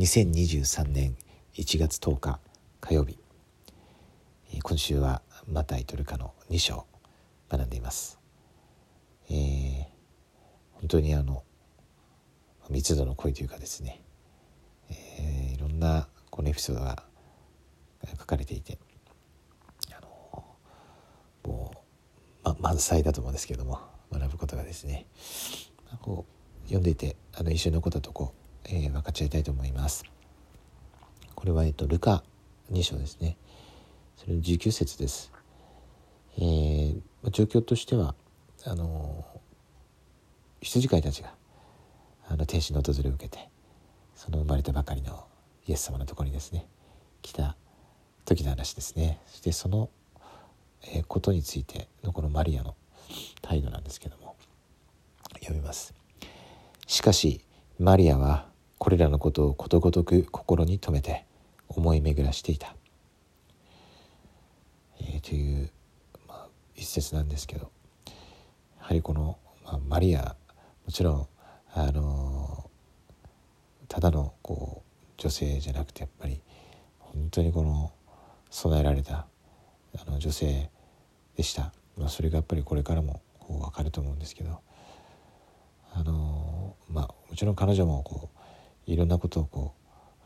2023年1月10日火曜日。今週はマタイトルカの2章学んでいます、えー、本当にあの密度の濃いというかですね、えー、いろんなこのエピソードが書かれていてあのもう、ま、満載だと思うんですけども学ぶことがですねこう読んでいてあの一緒のこととこう、えー、分かち合いたいと思います。これは、えっと、ルカ2章ですね。それの19節です。えー、状況としてはあの羊飼いたちがあの天使の訪れを受けてその生まれたばかりのイエス様のところにですね来た時の話ですねそしてその、えー、ことについてのこのマリアの態度なんですけども読みますしかしマリアはこれらのことをことごとく心に留めて思い巡らしていた、えー、という、まあ、一節なんですけどやはりこの、まあ、マリアもちろんあのただのこう女性じゃなくてやっぱり本当にこの備えられたあの女性でした、まあ、それがやっぱりこれからもこう分かると思うんですけどあのまあもちろん彼女もこういろんなことをこ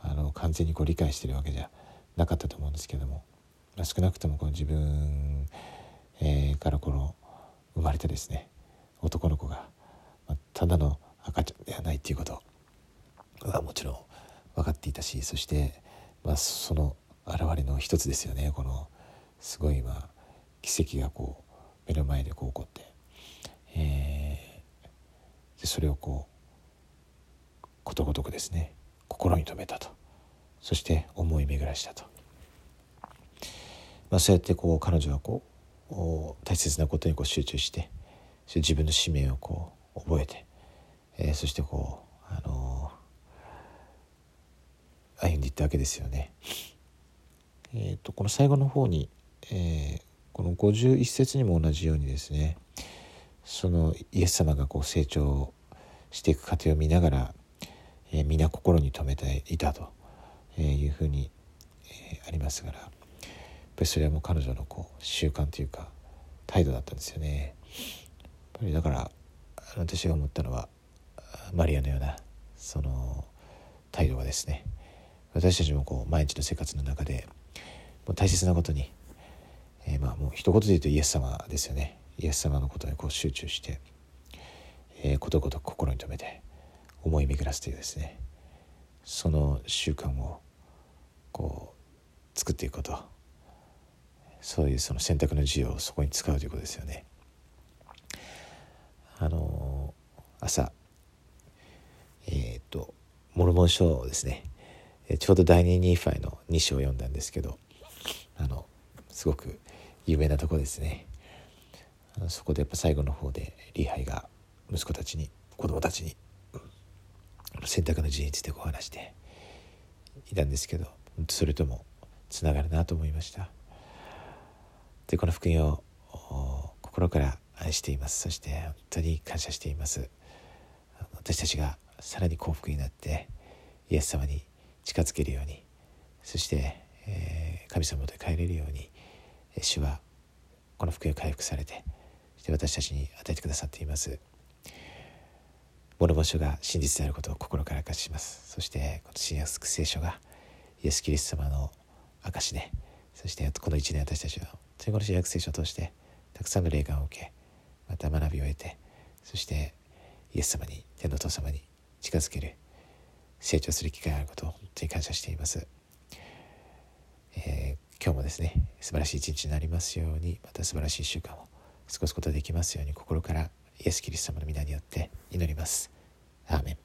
うあの完全にこう理解してるわけじゃなかったと思うんですけども、まあ、少なくともこの自分、えー、からこの生まれてですね男の子が、まあ、ただの赤ちゃんではないっていうことはもちろん分かっていたしそして、まあ、その現れの一つですよねこのすごいまあ奇跡がこう目の前でこう起こって、えー、でそれをこうことごとくですね心に留めたとそして思い巡らしたと、まあ、そうやってこう彼女はこう大切なことにこう集中して自分の使命をこう覚えてえー、そしてこう、あのー、歩んでいったわけですよね。えーと、この最後の方に、えー、この51節にも同じようにですねそのイエス様がこう成長していく過程を見ながら、えー、皆心に留めていたというふうに、えー、ありますからやっぱりそれはもう彼女のこう習慣というか態度だったんですよね。やっぱりだから私が思ったのはマリアのようなその態度がですね私たちもこう毎日の生活の中でもう大切なことに、えー、まあもう一言で言うとイエス様ですよねイエス様のことにこう集中して、えー、ことごとく心に留めて思い巡らすというですねその習慣をこう作っていくことそういうその選択の自由をそこに使うということですよね。あの朝えっ、ー、とモルモン書ですねちょうど第二ニーファイの2章を読んだんですけどあのすごく有名なとこですねそこでやっぱ最後の方でリハイが息子たちに子供たちに選択の自由についてこう話していたんですけどそれともつながるなと思いました。でこの福音を心から愛しています。そして本当に感謝しています。私たちがさらに幸福になってイエス様に近づけるようにそして、えー、神様で帰れるように主はこの福音を回復されてそして私たちに与えてくださっています。物干書が真実であることを心から明かします。そしてこの新約聖書がイエス・キリスト様の証でそしてこの一年私たちはこの新約聖書を通してたくさんの霊感を受けまた学びを得てそしてイエス様に天のお父様に近づける成長する機会があることを本当に感謝しています、えー、今日もですね素晴らしい一日になりますようにまた素晴らしい1週間を過ごすことができますように心からイエス・キリスト様の皆によって祈ります。アーメン